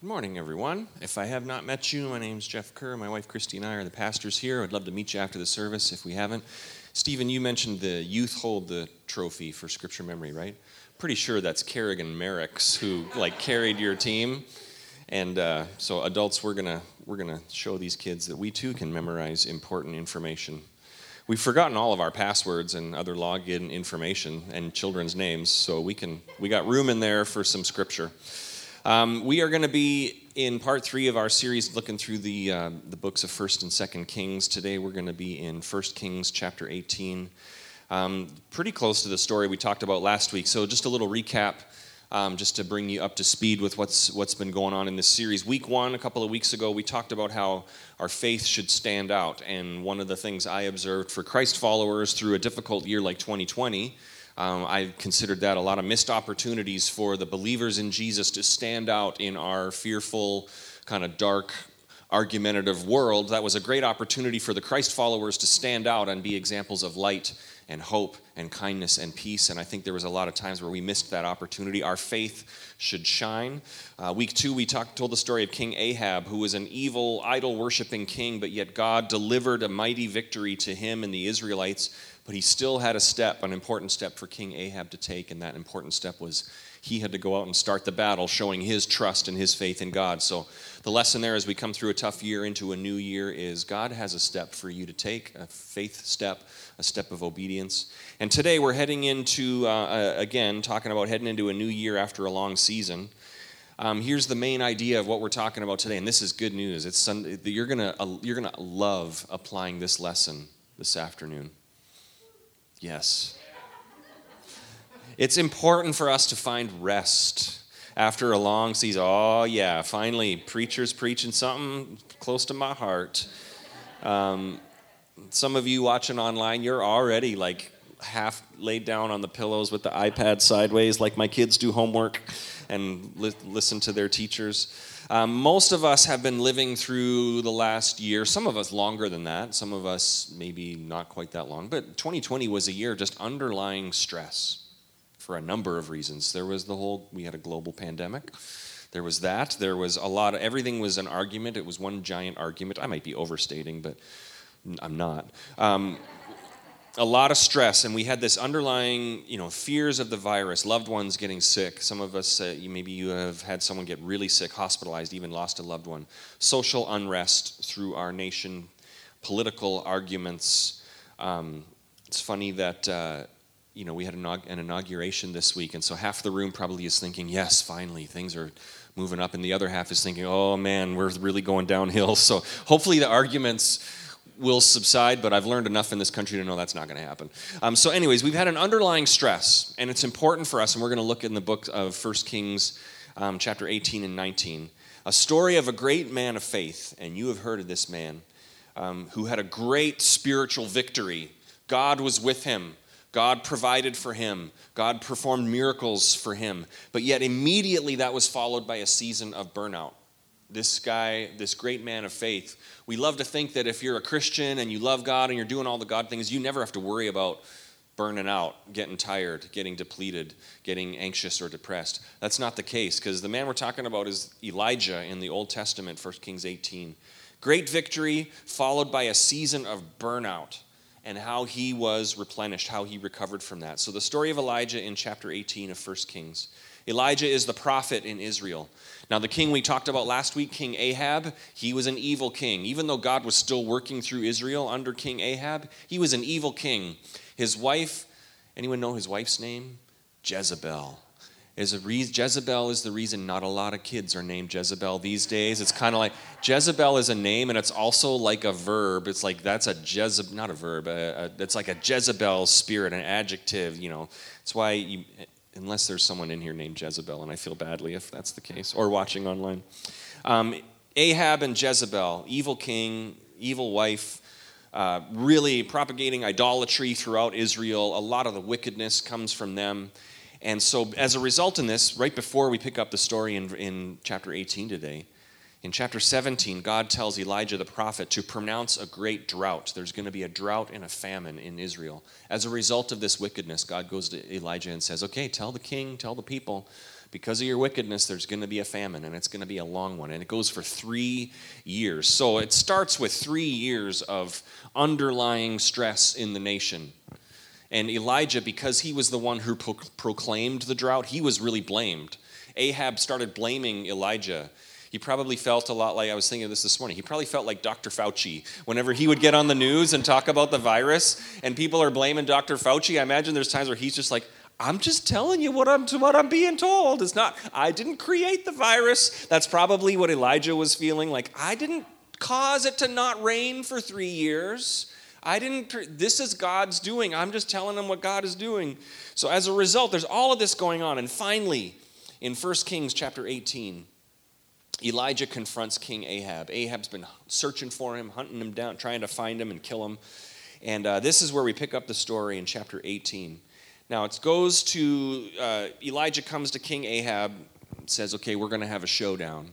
Good morning, everyone. If I have not met you, my name is Jeff Kerr. My wife Christy and I are the pastors here. I'd love to meet you after the service if we haven't. Stephen, you mentioned the youth hold the trophy for scripture memory, right? Pretty sure that's Kerrigan Merricks who like carried your team. And uh, so, adults, we're gonna we're gonna show these kids that we too can memorize important information. We've forgotten all of our passwords and other login information and children's names, so we can we got room in there for some scripture. Um, we are going to be in part three of our series looking through the, uh, the books of 1st and 2nd Kings. Today we're going to be in 1st Kings chapter 18. Um, pretty close to the story we talked about last week. So, just a little recap. Um, just to bring you up to speed with what's what's been going on in this series. Week one, a couple of weeks ago, we talked about how our faith should stand out, and one of the things I observed for Christ followers through a difficult year like 2020 um, I considered that a lot of missed opportunities for the believers in Jesus to stand out in our fearful, kind of dark, argumentative world. That was a great opportunity for the Christ followers to stand out and be examples of light and hope and kindness and peace. And I think there was a lot of times where we missed that opportunity. Our faith should shine. Uh, week two, we talked, told the story of King Ahab, who was an evil, idol worshiping king, but yet God delivered a mighty victory to him and the Israelites but he still had a step, an important step for King Ahab to take, and that important step was he had to go out and start the battle, showing his trust and his faith in God. So, the lesson there as we come through a tough year into a new year is God has a step for you to take, a faith step, a step of obedience. And today we're heading into, uh, uh, again, talking about heading into a new year after a long season. Um, here's the main idea of what we're talking about today, and this is good news. It's Sunday, you're gonna uh, you're gonna love applying this lesson this afternoon. Yes. It's important for us to find rest after a long season. Oh, yeah, finally, preacher's preaching something close to my heart. Um, some of you watching online, you're already like half laid down on the pillows with the iPad sideways, like my kids do homework and li- listen to their teachers. Um, most of us have been living through the last year, some of us longer than that, some of us maybe not quite that long, but 2020 was a year just underlying stress for a number of reasons. There was the whole, we had a global pandemic. There was that. There was a lot of, everything was an argument. It was one giant argument. I might be overstating, but I'm not. Um, a lot of stress and we had this underlying you know fears of the virus loved ones getting sick. Some of us uh, maybe you have had someone get really sick hospitalized even lost a loved one. Social unrest through our nation political arguments. Um, it's funny that uh, you know we had an inauguration this week and so half the room probably is thinking yes finally things are moving up and the other half is thinking oh man we're really going downhill. So hopefully the arguments will subside, but I've learned enough in this country to know that's not going to happen. Um, so, anyways, we've had an underlying stress, and it's important for us, and we're going to look in the book of 1 Kings, um, chapter 18 and 19, a story of a great man of faith, and you have heard of this man um, who had a great spiritual victory. God was with him. God provided for him. God performed miracles for him. But yet, immediately that was followed by a season of burnout this guy, this great man of faith. We love to think that if you're a Christian and you love God and you're doing all the God things, you never have to worry about burning out, getting tired, getting depleted, getting anxious or depressed. That's not the case because the man we're talking about is Elijah in the Old Testament, 1 Kings 18. Great victory followed by a season of burnout and how he was replenished, how he recovered from that. So the story of Elijah in chapter 18 of 1 Kings. Elijah is the prophet in Israel. Now, the king we talked about last week, King Ahab, he was an evil king. Even though God was still working through Israel under King Ahab, he was an evil king. His wife, anyone know his wife's name? Jezebel. Is a reason, Jezebel is the reason not a lot of kids are named Jezebel these days. It's kind of like Jezebel is a name, and it's also like a verb. It's like that's a Jezebel, not a verb. A, a, it's like a Jezebel spirit, an adjective. You know, that's why you, unless there's someone in here named Jezebel, and I feel badly if that's the case, or watching online. Um, Ahab and Jezebel, evil king, evil wife, uh, really propagating idolatry throughout Israel. A lot of the wickedness comes from them. And so, as a result in this, right before we pick up the story in, in chapter 18 today, in chapter 17, God tells Elijah the prophet to pronounce a great drought. There's going to be a drought and a famine in Israel. As a result of this wickedness, God goes to Elijah and says, Okay, tell the king, tell the people, because of your wickedness, there's going to be a famine, and it's going to be a long one. And it goes for three years. So it starts with three years of underlying stress in the nation. And Elijah, because he was the one who pro- proclaimed the drought, he was really blamed. Ahab started blaming Elijah he probably felt a lot like I was thinking of this this morning. He probably felt like Dr. Fauci. Whenever he would get on the news and talk about the virus, and people are blaming Dr. Fauci, I imagine there's times where he's just like, I'm just telling you what I'm what I'm being told. It's not I didn't create the virus. That's probably what Elijah was feeling like. I didn't cause it to not rain for 3 years. I didn't this is God's doing. I'm just telling him what God is doing. So as a result, there's all of this going on and finally in 1 Kings chapter 18 Elijah confronts King Ahab. Ahab's been searching for him, hunting him down, trying to find him and kill him. And uh, this is where we pick up the story in chapter 18. Now it goes to uh, Elijah comes to King Ahab, says, "Okay, we're going to have a showdown.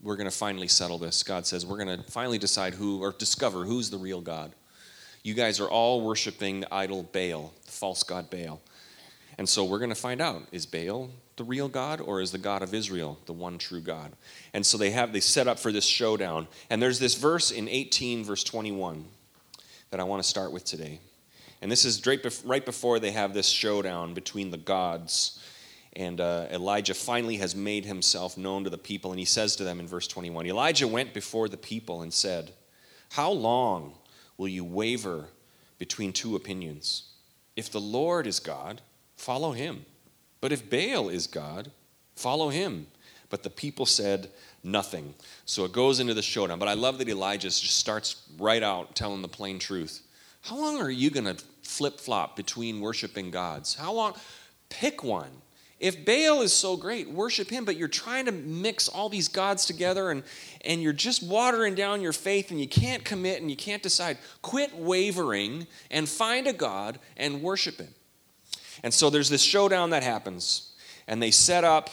We're going to finally settle this." God says, "We're going to finally decide who or discover who's the real God. You guys are all worshiping the idol Baal, the false god Baal, and so we're going to find out: is Baal the real God or is the God of Israel the one true God? And so they have they set up for this showdown. And there's this verse in 18 verse 21 that I want to start with today. And this is right before they have this showdown between the gods. And uh, Elijah finally has made himself known to the people. And he says to them in verse 21 Elijah went before the people and said, How long will you waver between two opinions? If the Lord is God, follow him. But if Baal is God, follow him. But the people said nothing. So it goes into the showdown. But I love that Elijah just starts right out telling the plain truth. How long are you going to flip flop between worshiping gods? How long? Pick one. If Baal is so great, worship him, but you're trying to mix all these gods together and, and you're just watering down your faith and you can't commit and you can't decide. Quit wavering and find a God and worship him. And so there's this showdown that happens, and they set up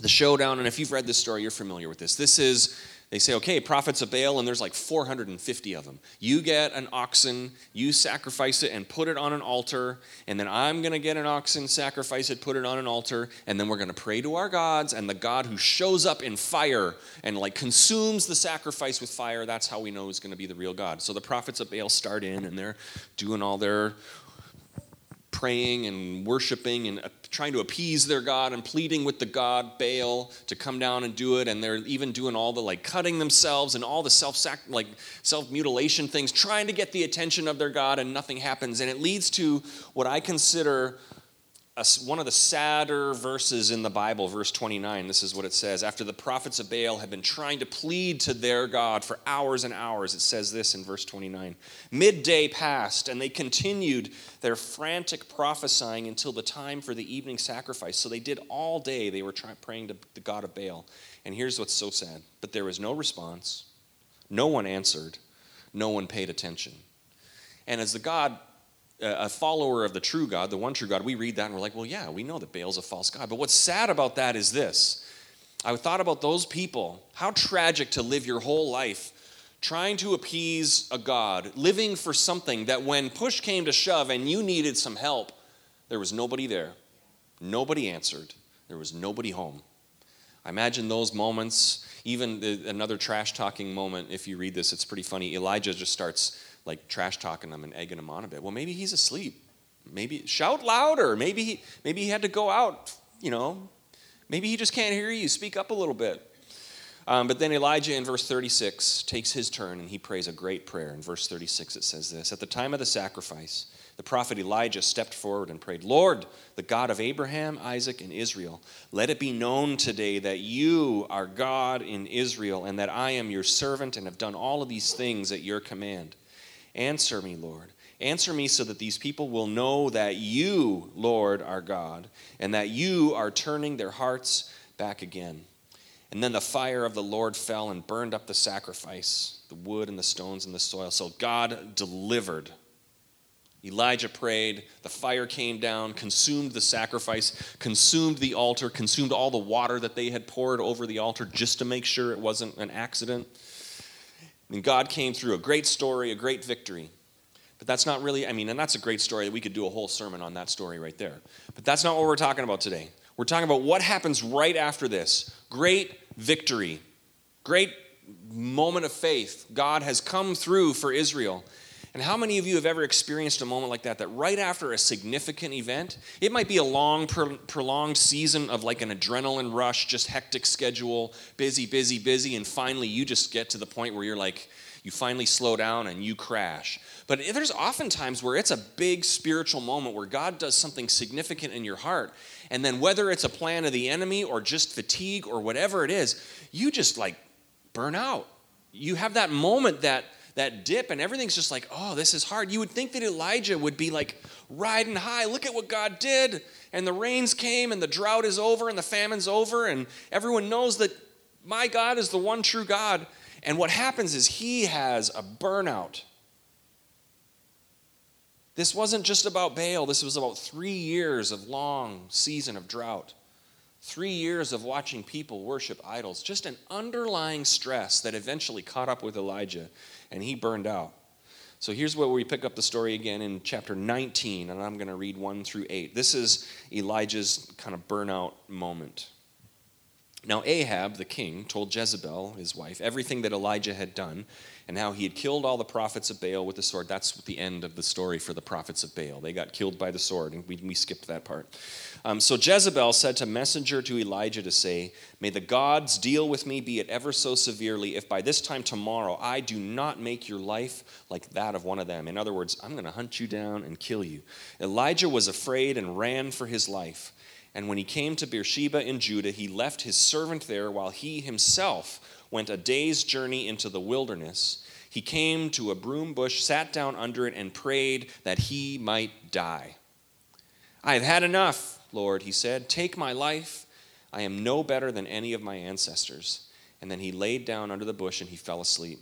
the showdown. And if you've read this story, you're familiar with this. This is, they say, okay, prophets of Baal, and there's like 450 of them. You get an oxen, you sacrifice it and put it on an altar, and then I'm going to get an oxen, sacrifice it, put it on an altar, and then we're going to pray to our gods, and the God who shows up in fire and like consumes the sacrifice with fire, that's how we know is going to be the real God. So the prophets of Baal start in, and they're doing all their praying and worshiping and uh, trying to appease their God and pleading with the God Baal to come down and do it. And they're even doing all the like cutting themselves and all the self like self mutilation things, trying to get the attention of their God, and nothing happens. And it leads to what I consider a, one of the sadder verses in the Bible, verse 29. This is what it says. After the prophets of Baal had been trying to plead to their God for hours and hours, it says this in verse 29 Midday passed, and they continued their frantic prophesying until the time for the evening sacrifice. So they did all day, they were try, praying to the God of Baal. And here's what's so sad but there was no response, no one answered, no one paid attention. And as the God a follower of the true God, the one true God, we read that and we're like, well, yeah, we know that Baal's a false God. But what's sad about that is this. I thought about those people. How tragic to live your whole life trying to appease a God, living for something that when push came to shove and you needed some help, there was nobody there. Nobody answered. There was nobody home. I imagine those moments, even the, another trash talking moment, if you read this, it's pretty funny. Elijah just starts like trash talking them and egging them on a bit. Well, maybe he's asleep. Maybe shout louder. Maybe he, maybe he had to go out. You know, maybe he just can't hear you. Speak up a little bit. Um, but then Elijah in verse 36 takes his turn and he prays a great prayer. In verse 36, it says this At the time of the sacrifice, the prophet Elijah stepped forward and prayed, Lord, the God of Abraham, Isaac, and Israel, let it be known today that you are God in Israel and that I am your servant and have done all of these things at your command. Answer me, Lord. Answer me so that these people will know that you, Lord, are God, and that you are turning their hearts back again. And then the fire of the Lord fell and burned up the sacrifice, the wood and the stones and the soil. So God delivered. Elijah prayed, the fire came down, consumed the sacrifice, consumed the altar, consumed all the water that they had poured over the altar just to make sure it wasn't an accident. And God came through a great story, a great victory. But that's not really, I mean, and that's a great story. We could do a whole sermon on that story right there. But that's not what we're talking about today. We're talking about what happens right after this. Great victory. Great moment of faith. God has come through for Israel. And how many of you have ever experienced a moment like that? That right after a significant event, it might be a long, prolonged season of like an adrenaline rush, just hectic schedule, busy, busy, busy, and finally you just get to the point where you're like, you finally slow down and you crash. But there's often times where it's a big spiritual moment where God does something significant in your heart. And then whether it's a plan of the enemy or just fatigue or whatever it is, you just like burn out. You have that moment that that dip and everything's just like, oh, this is hard. You would think that Elijah would be like riding high. Look at what God did. And the rains came and the drought is over and the famine's over and everyone knows that my God is the one true God. And what happens is he has a burnout. This wasn't just about Baal, this was about three years of long season of drought. Three years of watching people worship idols, just an underlying stress that eventually caught up with Elijah and he burned out. So here's where we pick up the story again in chapter 19, and I'm going to read 1 through 8. This is Elijah's kind of burnout moment. Now, Ahab, the king, told Jezebel, his wife, everything that Elijah had done and how he had killed all the prophets of Baal with the sword. That's the end of the story for the prophets of Baal. They got killed by the sword, and we, we skipped that part. Um, so Jezebel said to messenger to Elijah to say, May the gods deal with me, be it ever so severely, if by this time tomorrow I do not make your life like that of one of them. In other words, I'm going to hunt you down and kill you. Elijah was afraid and ran for his life. And when he came to Beersheba in Judah, he left his servant there while he himself went a day's journey into the wilderness, he came to a broom bush, sat down under it, and prayed that he might die. I have had enough, Lord, he said. Take my life. I am no better than any of my ancestors. And then he laid down under the bush and he fell asleep.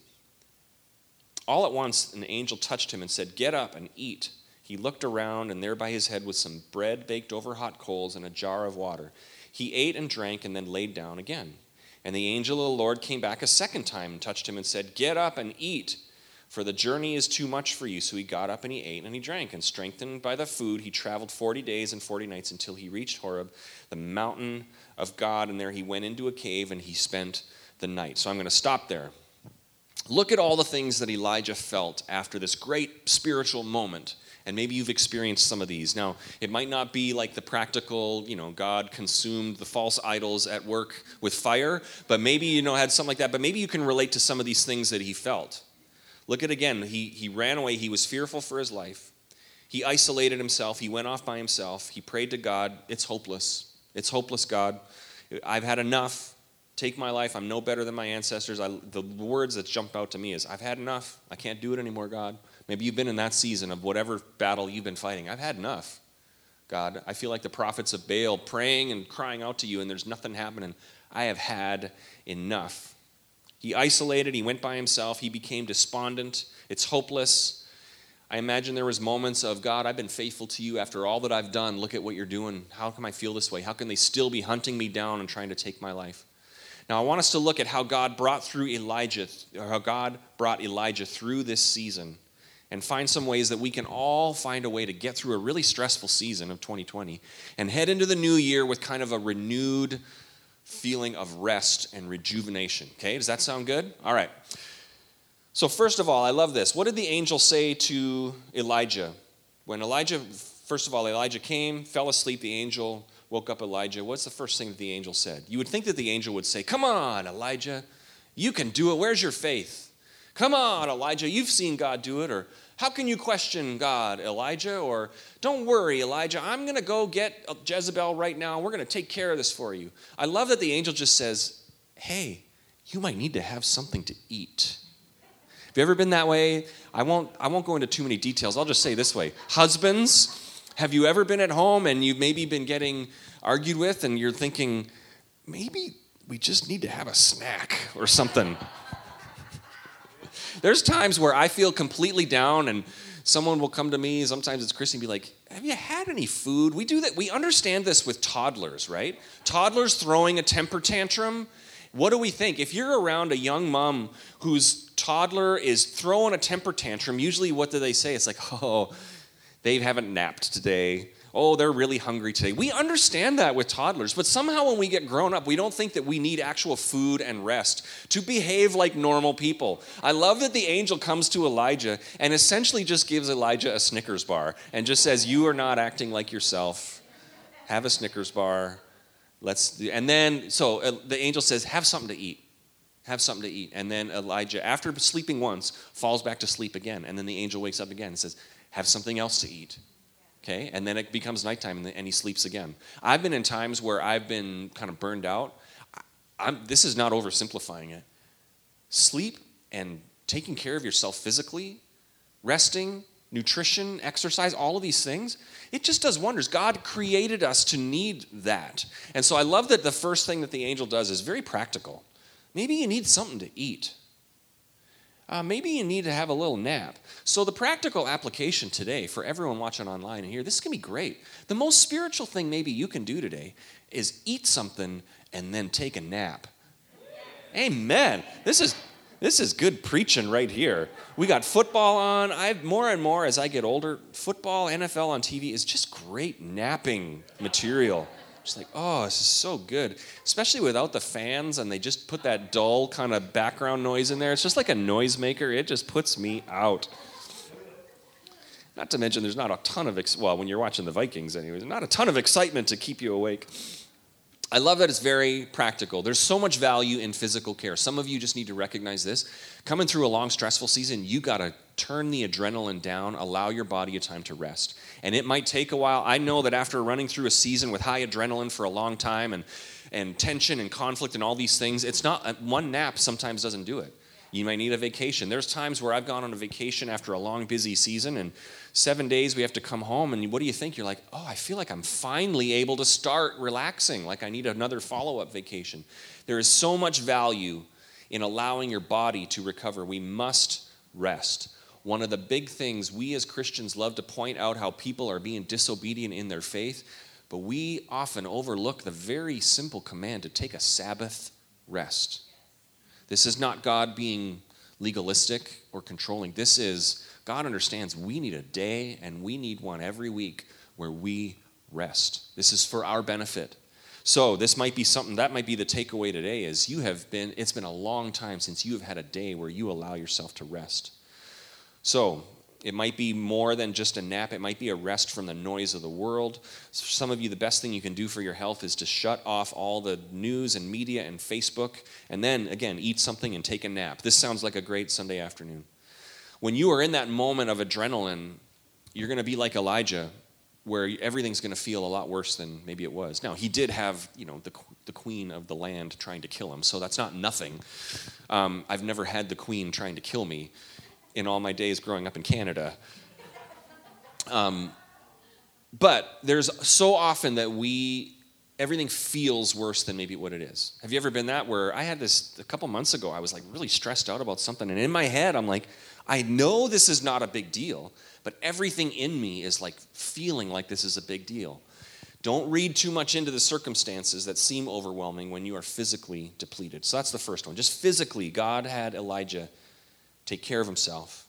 All at once, an angel touched him and said, Get up and eat. He looked around, and there by his head was some bread baked over hot coals and a jar of water. He ate and drank and then laid down again. And the angel of the Lord came back a second time and touched him and said, Get up and eat, for the journey is too much for you. So he got up and he ate and he drank. And strengthened by the food, he traveled 40 days and 40 nights until he reached Horeb, the mountain of God. And there he went into a cave and he spent the night. So I'm going to stop there. Look at all the things that Elijah felt after this great spiritual moment and maybe you've experienced some of these. Now, it might not be like the practical, you know, God consumed the false idols at work with fire, but maybe, you know, had something like that. But maybe you can relate to some of these things that he felt. Look at again, he, he ran away. He was fearful for his life. He isolated himself. He went off by himself. He prayed to God. It's hopeless. It's hopeless, God. I've had enough. Take my life. I'm no better than my ancestors. I, the words that jump out to me is, I've had enough. I can't do it anymore, God. Maybe you've been in that season of whatever battle you've been fighting. I've had enough. God, I feel like the prophets of Baal praying and crying out to you, and there's nothing happening. I have had enough. He isolated, he went by himself, he became despondent. It's hopeless. I imagine there was moments of God, I've been faithful to you after all that I've done. Look at what you're doing. How can I feel this way? How can they still be hunting me down and trying to take my life? Now I want us to look at how God brought through Elijah, or how God brought Elijah through this season and find some ways that we can all find a way to get through a really stressful season of 2020 and head into the new year with kind of a renewed feeling of rest and rejuvenation. Okay, does that sound good? All right. So, first of all, I love this. What did the angel say to Elijah? When Elijah, first of all, Elijah came, fell asleep, the angel woke up Elijah. What's the first thing that the angel said? You would think that the angel would say, Come on, Elijah, you can do it. Where's your faith? Come on, Elijah, you've seen God do it. Or how can you question God, Elijah? Or don't worry, Elijah, I'm going to go get Jezebel right now. We're going to take care of this for you. I love that the angel just says, Hey, you might need to have something to eat. Have you ever been that way? I won't, I won't go into too many details. I'll just say this way Husbands, have you ever been at home and you've maybe been getting argued with and you're thinking, maybe we just need to have a snack or something? There's times where I feel completely down and someone will come to me, sometimes it's Christy, and be like, Have you had any food? We do that. We understand this with toddlers, right? Toddlers throwing a temper tantrum. What do we think? If you're around a young mom whose toddler is throwing a temper tantrum, usually what do they say? It's like, oh, they haven't napped today, oh, they're really hungry today. We understand that with toddlers, but somehow when we get grown up, we don't think that we need actual food and rest to behave like normal people. I love that the angel comes to Elijah and essentially just gives Elijah a Snickers bar and just says, You are not acting like yourself. Have a Snickers bar. Let's, and then, so uh, the angel says, Have something to eat have something to eat. And then Elijah, after sleeping once, falls back to sleep again. And then the angel wakes up again and says, Have something else to eat. Okay? And then it becomes nighttime and he sleeps again. I've been in times where I've been kind of burned out. I'm, this is not oversimplifying it. Sleep and taking care of yourself physically, resting, nutrition, exercise, all of these things, it just does wonders. God created us to need that. And so I love that the first thing that the angel does is very practical. Maybe you need something to eat. Uh, maybe you need to have a little nap. So, the practical application today for everyone watching online and here, this can be great. The most spiritual thing maybe you can do today is eat something and then take a nap. Amen. This is this is good preaching right here. We got football on. I more and more as I get older, football, NFL on TV is just great napping material. Just like, oh, this is so good. Especially without the fans and they just put that dull kind of background noise in there. It's just like a noisemaker. It just puts me out. Not to mention, there's not a ton of, ex- well, when you're watching the Vikings, anyways, not a ton of excitement to keep you awake. I love that it's very practical. There's so much value in physical care. Some of you just need to recognize this. Coming through a long, stressful season, you got to turn the adrenaline down, allow your body a time to rest. And it might take a while. I know that after running through a season with high adrenaline for a long time and, and tension and conflict and all these things, it's not uh, one nap sometimes doesn't do it. You might need a vacation. There's times where I've gone on a vacation after a long, busy season, and seven days we have to come home. And what do you think? You're like, oh, I feel like I'm finally able to start relaxing, like I need another follow up vacation. There is so much value in allowing your body to recover. We must rest. One of the big things we as Christians love to point out how people are being disobedient in their faith, but we often overlook the very simple command to take a Sabbath rest. This is not God being legalistic or controlling. This is God understands we need a day and we need one every week where we rest. This is for our benefit. So, this might be something that might be the takeaway today is you have been it's been a long time since you have had a day where you allow yourself to rest. So, it might be more than just a nap. It might be a rest from the noise of the world. For some of you, the best thing you can do for your health is to shut off all the news and media and Facebook, and then, again, eat something and take a nap. This sounds like a great Sunday afternoon. When you are in that moment of adrenaline, you're going to be like Elijah, where everything's going to feel a lot worse than maybe it was. Now, he did have, you know, the, the queen of the land trying to kill him, so that's not nothing. Um, I've never had the queen trying to kill me in all my days growing up in Canada. Um, but there's so often that we everything feels worse than maybe what it is. Have you ever been that where I had this a couple months ago I was like really stressed out about something and in my head I'm like I know this is not a big deal, but everything in me is like feeling like this is a big deal. Don't read too much into the circumstances that seem overwhelming when you are physically depleted. So that's the first one. Just physically, God had Elijah take care of himself,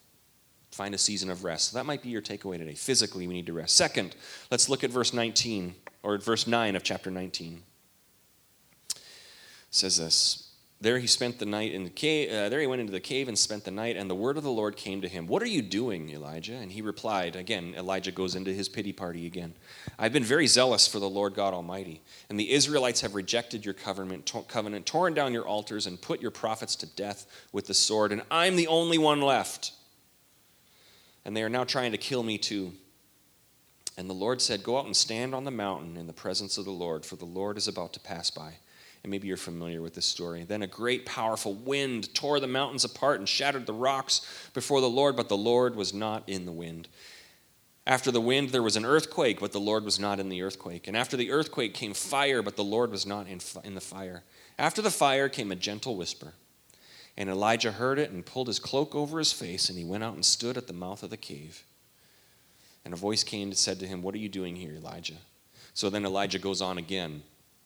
find a season of rest. So that might be your takeaway today. Physically, we need to rest. Second, let's look at verse 19, or at verse 9 of chapter 19. It says this. There he spent the night in the cave. Uh, there he went into the cave and spent the night, and the word of the Lord came to him. What are you doing, Elijah? And he replied, again, Elijah goes into his pity party again. I've been very zealous for the Lord God Almighty, and the Israelites have rejected your covenant, to- covenant, torn down your altars, and put your prophets to death with the sword, and I'm the only one left. And they are now trying to kill me too. And the Lord said, Go out and stand on the mountain in the presence of the Lord, for the Lord is about to pass by. And maybe you're familiar with this story. Then a great, powerful wind tore the mountains apart and shattered the rocks before the Lord, but the Lord was not in the wind. After the wind, there was an earthquake, but the Lord was not in the earthquake. And after the earthquake came fire, but the Lord was not in, in the fire. After the fire came a gentle whisper. And Elijah heard it and pulled his cloak over his face, and he went out and stood at the mouth of the cave. And a voice came and said to him, What are you doing here, Elijah? So then Elijah goes on again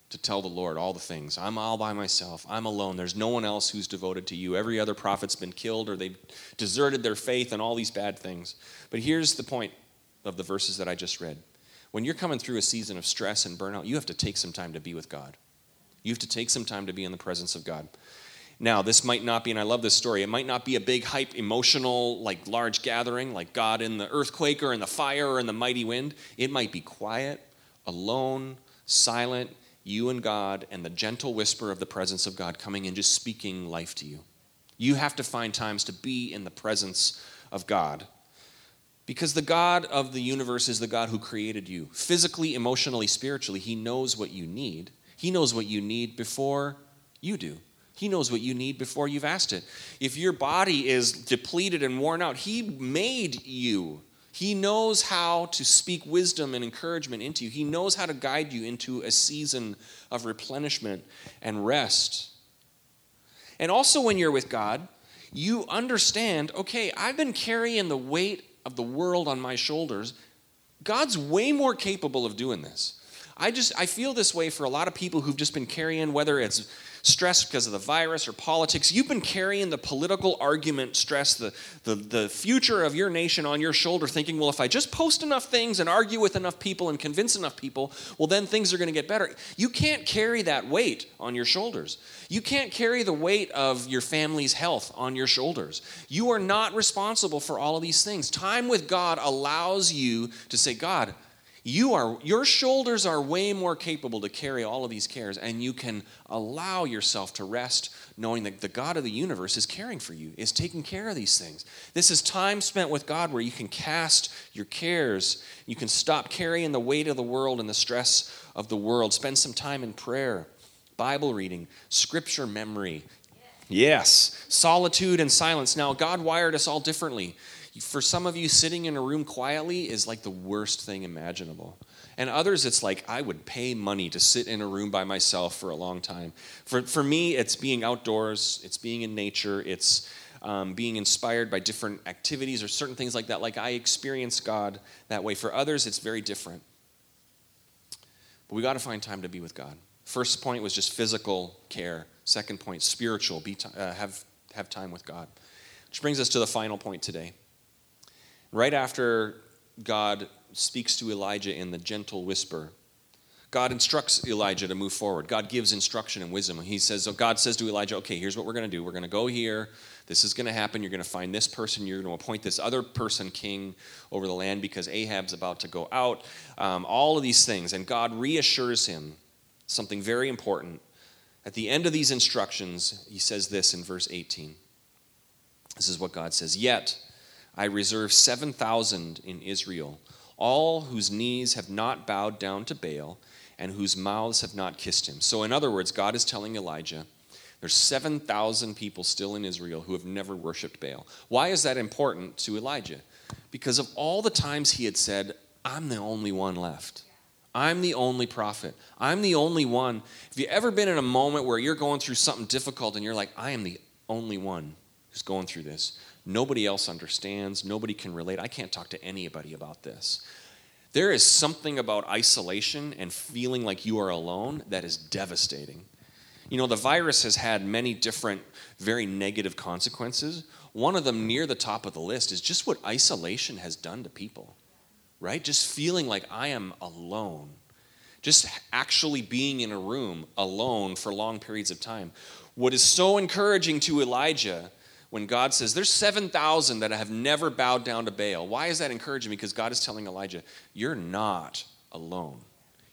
to tell the Lord all the things. I'm all by myself. I'm alone. There's no one else who's devoted to you. Every other prophet's been killed or they've deserted their faith and all these bad things. But here's the point of the verses that I just read. When you're coming through a season of stress and burnout, you have to take some time to be with God. You have to take some time to be in the presence of God. Now, this might not be, and I love this story, it might not be a big, hype, emotional, like large gathering, like God in the earthquake or in the fire or in the mighty wind. It might be quiet, alone, silent, you and God, and the gentle whisper of the presence of God coming and just speaking life to you. You have to find times to be in the presence of God. Because the God of the universe is the God who created you. Physically, emotionally, spiritually, He knows what you need. He knows what you need before you do. He knows what you need before you've asked it. If your body is depleted and worn out, He made you. He knows how to speak wisdom and encouragement into you. He knows how to guide you into a season of replenishment and rest. And also, when you're with God, you understand okay, I've been carrying the weight of the world on my shoulders. God's way more capable of doing this. I just I feel this way for a lot of people who've just been carrying whether it's stress because of the virus or politics. You've been carrying the political argument stress, the, the, the future of your nation on your shoulder, thinking, well, if I just post enough things and argue with enough people and convince enough people, well, then things are going to get better. You can't carry that weight on your shoulders. You can't carry the weight of your family's health on your shoulders. You are not responsible for all of these things. Time with God allows you to say, God, you are your shoulders are way more capable to carry all of these cares and you can allow yourself to rest knowing that the god of the universe is caring for you is taking care of these things. This is time spent with god where you can cast your cares. You can stop carrying the weight of the world and the stress of the world. Spend some time in prayer bible reading scripture memory. Yes. Solitude and silence. Now god wired us all differently for some of you, sitting in a room quietly is like the worst thing imaginable. And others, it's like I would pay money to sit in a room by myself for a long time. For, for me, it's being outdoors, it's being in nature, it's um, being inspired by different activities or certain things like that. Like I experience God that way. For others, it's very different. But we got to find time to be with God. First point was just physical care. Second point, spiritual. Be t- uh, have have time with God. Which brings us to the final point today. Right after God speaks to Elijah in the gentle whisper, God instructs Elijah to move forward. God gives instruction and wisdom. He says, so God says to Elijah, okay, here's what we're going to do. We're going to go here. This is going to happen. You're going to find this person. You're going to appoint this other person king over the land because Ahab's about to go out. Um, all of these things. And God reassures him something very important. At the end of these instructions, he says this in verse 18. This is what God says Yet, I reserve 7,000 in Israel, all whose knees have not bowed down to Baal and whose mouths have not kissed him. So, in other words, God is telling Elijah, there's 7,000 people still in Israel who have never worshiped Baal. Why is that important to Elijah? Because of all the times he had said, I'm the only one left. I'm the only prophet. I'm the only one. Have you ever been in a moment where you're going through something difficult and you're like, I am the only one who's going through this? Nobody else understands. Nobody can relate. I can't talk to anybody about this. There is something about isolation and feeling like you are alone that is devastating. You know, the virus has had many different, very negative consequences. One of them near the top of the list is just what isolation has done to people, right? Just feeling like I am alone. Just actually being in a room alone for long periods of time. What is so encouraging to Elijah when God says, There's 7,000 that have never bowed down to Baal. Why is that encouraging? Because God is telling Elijah, You're not alone.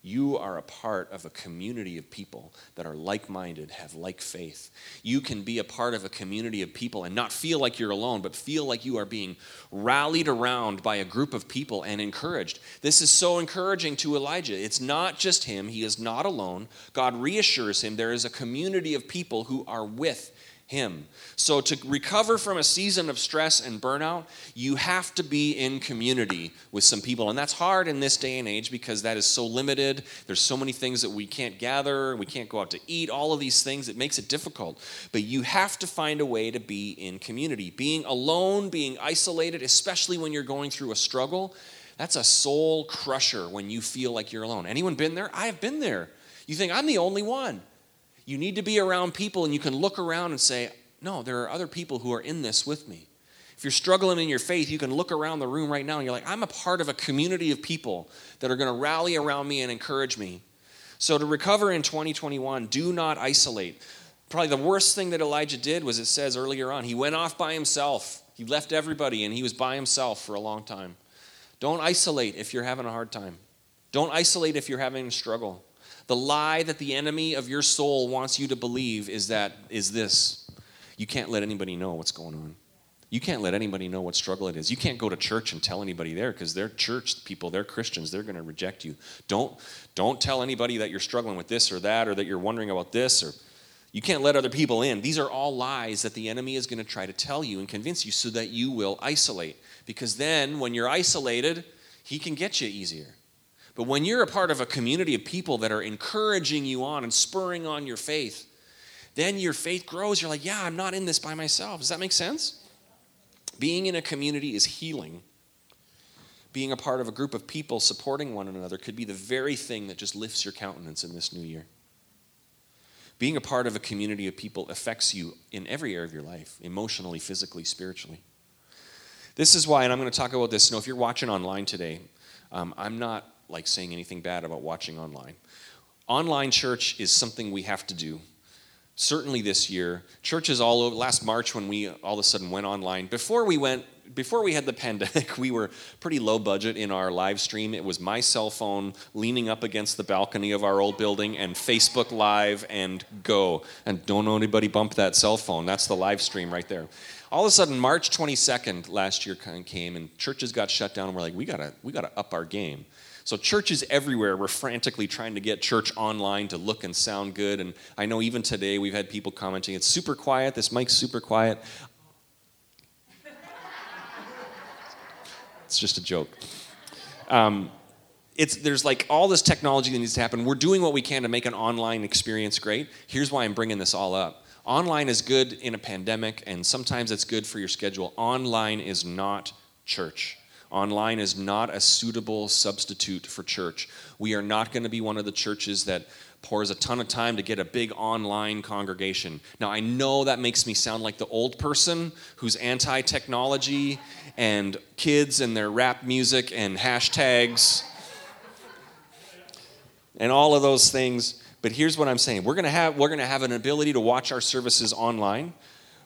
You are a part of a community of people that are like minded, have like faith. You can be a part of a community of people and not feel like you're alone, but feel like you are being rallied around by a group of people and encouraged. This is so encouraging to Elijah. It's not just him, he is not alone. God reassures him there is a community of people who are with him. So, to recover from a season of stress and burnout, you have to be in community with some people. And that's hard in this day and age because that is so limited. There's so many things that we can't gather, we can't go out to eat, all of these things. It makes it difficult. But you have to find a way to be in community. Being alone, being isolated, especially when you're going through a struggle, that's a soul crusher when you feel like you're alone. Anyone been there? I have been there. You think, I'm the only one. You need to be around people and you can look around and say, no, there are other people who are in this with me. If you're struggling in your faith, you can look around the room right now and you're like, I'm a part of a community of people that are going to rally around me and encourage me. So, to recover in 2021, do not isolate. Probably the worst thing that Elijah did was it says earlier on, he went off by himself. He left everybody and he was by himself for a long time. Don't isolate if you're having a hard time. Don't isolate if you're having a struggle. The lie that the enemy of your soul wants you to believe is that is this. You can't let anybody know what's going on. You can't let anybody know what struggle it is. You can't go to church and tell anybody there because they're church people, they're Christians, they're going to reject you. Don't don't tell anybody that you're struggling with this or that or that you're wondering about this or you can't let other people in. These are all lies that the enemy is going to try to tell you and convince you so that you will isolate. Because then when you're isolated, he can get you easier. But when you're a part of a community of people that are encouraging you on and spurring on your faith, then your faith grows. You're like, yeah, I'm not in this by myself. Does that make sense? Being in a community is healing. Being a part of a group of people supporting one another could be the very thing that just lifts your countenance in this new year. Being a part of a community of people affects you in every area of your life emotionally, physically, spiritually. This is why, and I'm going to talk about this. Know, if you're watching online today, um, I'm not like saying anything bad about watching online. Online church is something we have to do. Certainly this year, churches all over. Last March, when we all of a sudden went online, before we went, before we had the pandemic, we were pretty low budget in our live stream. It was my cell phone leaning up against the balcony of our old building and Facebook Live and go. And don't anybody bump that cell phone. That's the live stream right there all of a sudden march 22nd last year came and churches got shut down and we're like we gotta we gotta up our game so churches everywhere were frantically trying to get church online to look and sound good. And I know even today we've had people commenting, it's super quiet, this mic's super quiet. it's just a joke. Um, it's, there's like all this technology that needs to happen. We're doing what we can to make an online experience great. Here's why I'm bringing this all up. Online is good in a pandemic, and sometimes it's good for your schedule. Online is not church. Online is not a suitable substitute for church. We are not going to be one of the churches that pours a ton of time to get a big online congregation. Now, I know that makes me sound like the old person who's anti technology and kids and their rap music and hashtags and all of those things. But here's what I'm saying we're going to have, we're going to have an ability to watch our services online,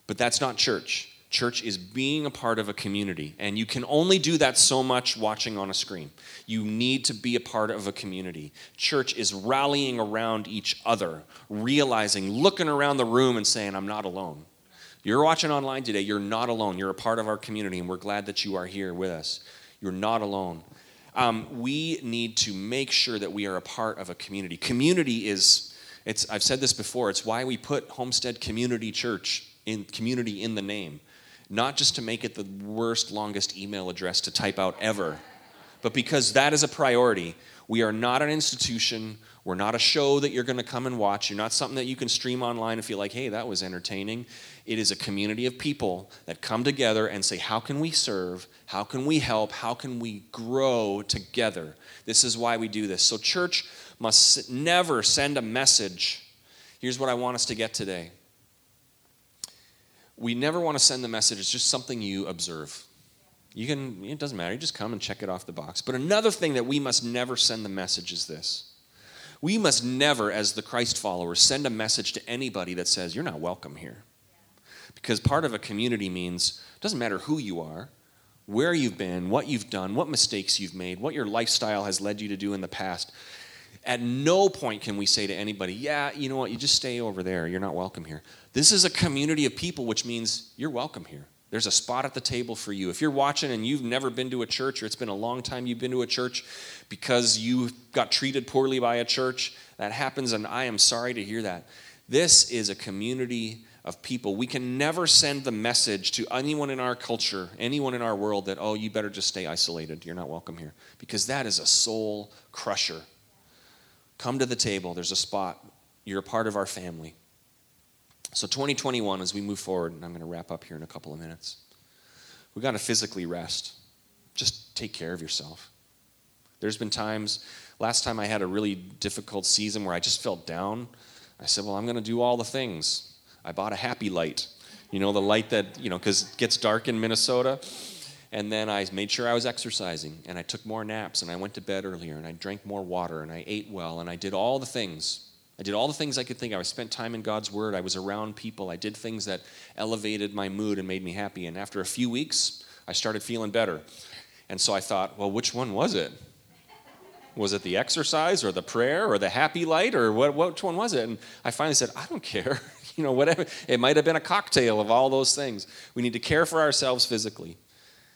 but that's not church. Church is being a part of a community, and you can only do that so much watching on a screen. You need to be a part of a community. Church is rallying around each other, realizing, looking around the room and saying, I'm not alone. You're watching online today, you're not alone. You're a part of our community, and we're glad that you are here with us. You're not alone. Um, we need to make sure that we are a part of a community. Community is, it's, I've said this before, it's why we put Homestead Community Church in community in the name not just to make it the worst, longest email address to type out ever, but because that is a priority. We are not an institution. We're not a show that you're going to come and watch. You're not something that you can stream online and feel like, hey, that was entertaining. It is a community of people that come together and say, how can we serve? How can we help? How can we grow together? This is why we do this. So, church must never send a message. Here's what I want us to get today we never want to send the message, it's just something you observe. You can, it doesn't matter, you just come and check it off the box. But another thing that we must never send the message is this. We must never, as the Christ followers, send a message to anybody that says, You're not welcome here. Because part of a community means it doesn't matter who you are, where you've been, what you've done, what mistakes you've made, what your lifestyle has led you to do in the past. At no point can we say to anybody, yeah, you know what, you just stay over there. You're not welcome here. This is a community of people, which means you're welcome here. There's a spot at the table for you. If you're watching and you've never been to a church, or it's been a long time you've been to a church because you got treated poorly by a church, that happens, and I am sorry to hear that. This is a community of people. We can never send the message to anyone in our culture, anyone in our world, that, oh, you better just stay isolated. You're not welcome here. Because that is a soul crusher. Come to the table. There's a spot. You're a part of our family. So, 2021, as we move forward, and I'm going to wrap up here in a couple of minutes, we got to physically rest. Just take care of yourself. There's been times, last time I had a really difficult season where I just felt down. I said, Well, I'm going to do all the things. I bought a happy light You know, the light that, you know, because it gets dark in Minnesota. And then I made sure I was exercising and I took more naps and I went to bed earlier and I drank more water and I ate well and I did all the things. I did all the things I could think of. I spent time in God's Word. I was around people. I did things that elevated my mood and made me happy. And after a few weeks, I started feeling better. And so I thought, well, which one was it? Was it the exercise or the prayer or the happy light or what, which one was it? And I finally said, I don't care. you know, whatever. It might have been a cocktail of all those things. We need to care for ourselves physically.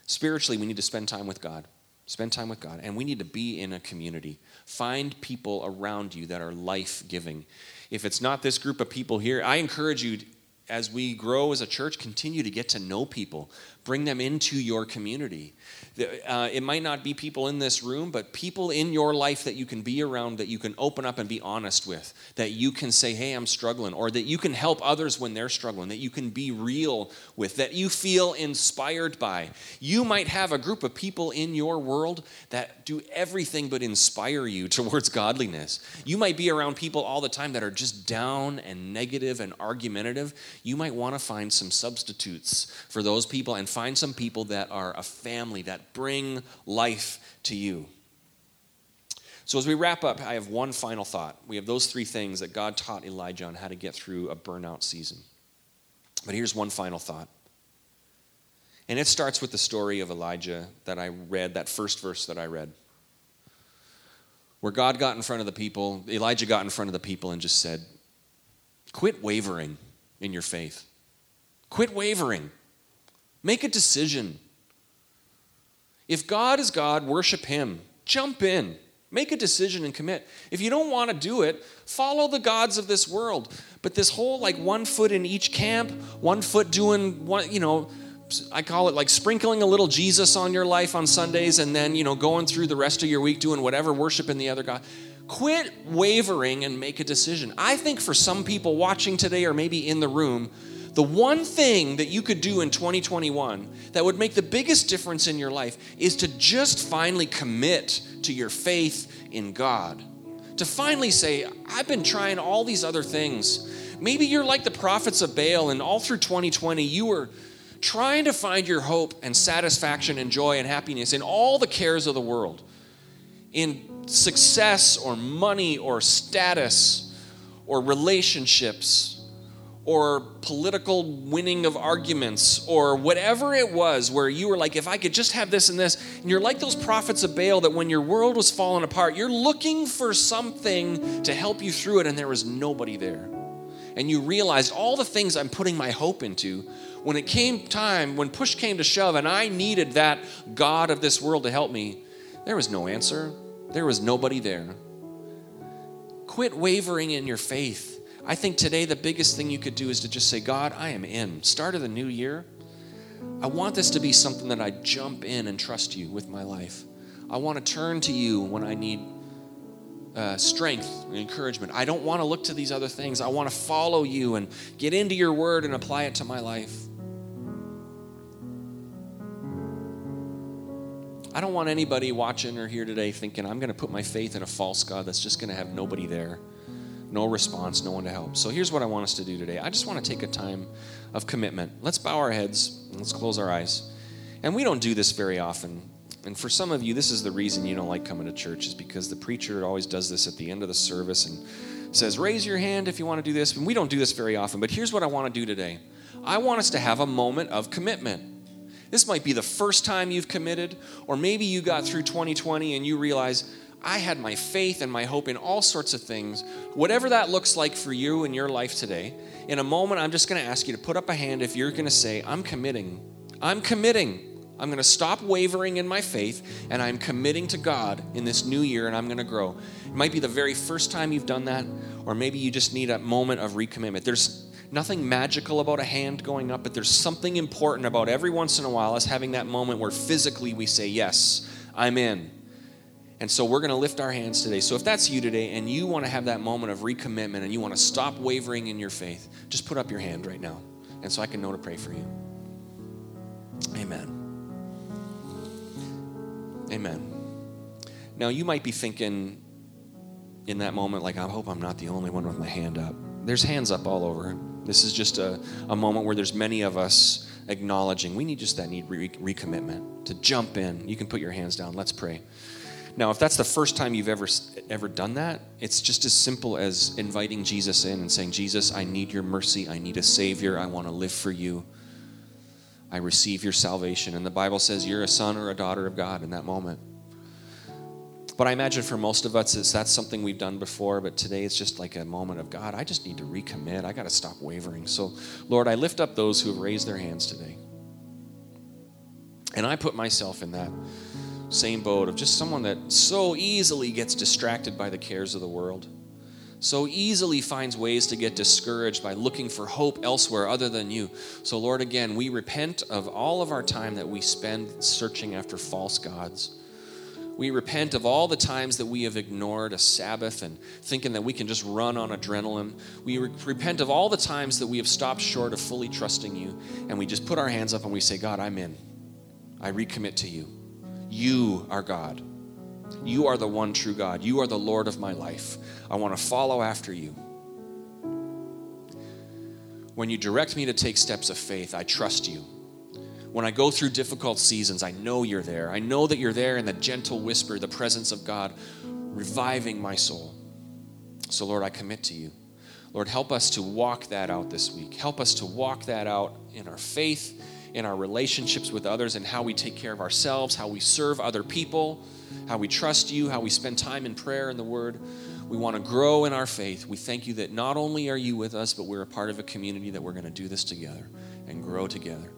Spiritually, we need to spend time with God. Spend time with God. And we need to be in a community. Find people around you that are life giving. If it's not this group of people here, I encourage you as we grow as a church, continue to get to know people. Bring them into your community. Uh, it might not be people in this room, but people in your life that you can be around, that you can open up and be honest with, that you can say, hey, I'm struggling, or that you can help others when they're struggling, that you can be real with, that you feel inspired by. You might have a group of people in your world that do everything but inspire you towards godliness. You might be around people all the time that are just down and negative and argumentative. You might want to find some substitutes for those people and find some people that are a family that bring life to you. So, as we wrap up, I have one final thought. We have those three things that God taught Elijah on how to get through a burnout season. But here's one final thought. And it starts with the story of Elijah that I read, that first verse that I read. Where God got in front of the people, Elijah got in front of the people and just said, Quit wavering in your faith. Quit wavering. Make a decision. If God is God, worship Him. Jump in. Make a decision and commit. If you don't want to do it, follow the gods of this world. But this whole like one foot in each camp, one foot doing one, you know, I call it like sprinkling a little Jesus on your life on Sundays and then, you know, going through the rest of your week doing whatever, worshiping the other God. Quit wavering and make a decision. I think for some people watching today or maybe in the room, the one thing that you could do in 2021 that would make the biggest difference in your life is to just finally commit to your faith in God. To finally say, I've been trying all these other things. Maybe you're like the prophets of Baal, and all through 2020, you were trying to find your hope and satisfaction and joy and happiness in all the cares of the world, in success or money or status or relationships or political winning of arguments or whatever it was where you were like, if I could just have this and this, and you're like those prophets of Baal that when your world was falling apart, you're looking for something to help you through it, and there was nobody there. And you realized all the things I'm putting my hope into, when it came time, when push came to shove, and I needed that God of this world to help me, there was no answer. There was nobody there. Quit wavering in your faith I think today the biggest thing you could do is to just say, God, I am in. Start of the new year. I want this to be something that I jump in and trust you with my life. I want to turn to you when I need uh, strength and encouragement. I don't want to look to these other things. I want to follow you and get into your word and apply it to my life. I don't want anybody watching or here today thinking, I'm going to put my faith in a false God that's just going to have nobody there no response, no one to help. So here's what I want us to do today. I just want to take a time of commitment. Let's bow our heads, let's close our eyes. And we don't do this very often. And for some of you, this is the reason you don't like coming to church, is because the preacher always does this at the end of the service and says, Raise your hand if you want to do this. And we don't do this very often. But here's what I want to do today I want us to have a moment of commitment. This might be the first time you've committed, or maybe you got through 2020 and you realize, I had my faith and my hope in all sorts of things. Whatever that looks like for you in your life today, in a moment, I'm just going to ask you to put up a hand if you're going to say, I'm committing. I'm committing. I'm going to stop wavering in my faith and I'm committing to God in this new year and I'm going to grow. It might be the very first time you've done that, or maybe you just need a moment of recommitment. There's nothing magical about a hand going up, but there's something important about every once in a while us having that moment where physically we say, Yes, I'm in. And so we're going to lift our hands today. So if that's you today and you want to have that moment of recommitment and you want to stop wavering in your faith, just put up your hand right now. And so I can know to pray for you. Amen. Amen. Now you might be thinking in that moment, like, I hope I'm not the only one with my hand up. There's hands up all over. This is just a, a moment where there's many of us acknowledging we need just that need re- recommitment to jump in. You can put your hands down. Let's pray. Now, if that's the first time you've ever ever done that, it's just as simple as inviting Jesus in and saying, "Jesus, I need your mercy. I need a savior. I want to live for you. I receive your salvation." And the Bible says you're a son or a daughter of God in that moment. But I imagine for most of us, it's, that's something we've done before, but today it's just like a moment of God, I just need to recommit. I got to stop wavering. So, Lord, I lift up those who have raised their hands today. And I put myself in that same boat of just someone that so easily gets distracted by the cares of the world, so easily finds ways to get discouraged by looking for hope elsewhere other than you. So, Lord, again, we repent of all of our time that we spend searching after false gods we repent of all the times that we have ignored a Sabbath and thinking that we can just run on adrenaline. We re- repent of all the times that we have stopped short of fully trusting you and we just put our hands up and we say, God, I'm in. I recommit to you. You are God. You are the one true God. You are the Lord of my life. I want to follow after you. When you direct me to take steps of faith, I trust you. When I go through difficult seasons, I know you're there. I know that you're there in the gentle whisper, the presence of God, reviving my soul. So, Lord, I commit to you. Lord, help us to walk that out this week. Help us to walk that out in our faith, in our relationships with others, and how we take care of ourselves, how we serve other people, how we trust you, how we spend time in prayer and the Word. We want to grow in our faith. We thank you that not only are you with us, but we're a part of a community that we're going to do this together and grow together.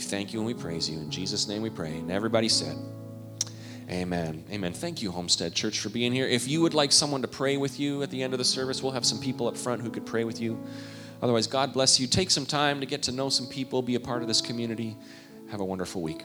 We thank you and we praise you. In Jesus' name we pray. And everybody said, Amen. Amen. Thank you, Homestead Church, for being here. If you would like someone to pray with you at the end of the service, we'll have some people up front who could pray with you. Otherwise, God bless you. Take some time to get to know some people, be a part of this community. Have a wonderful week.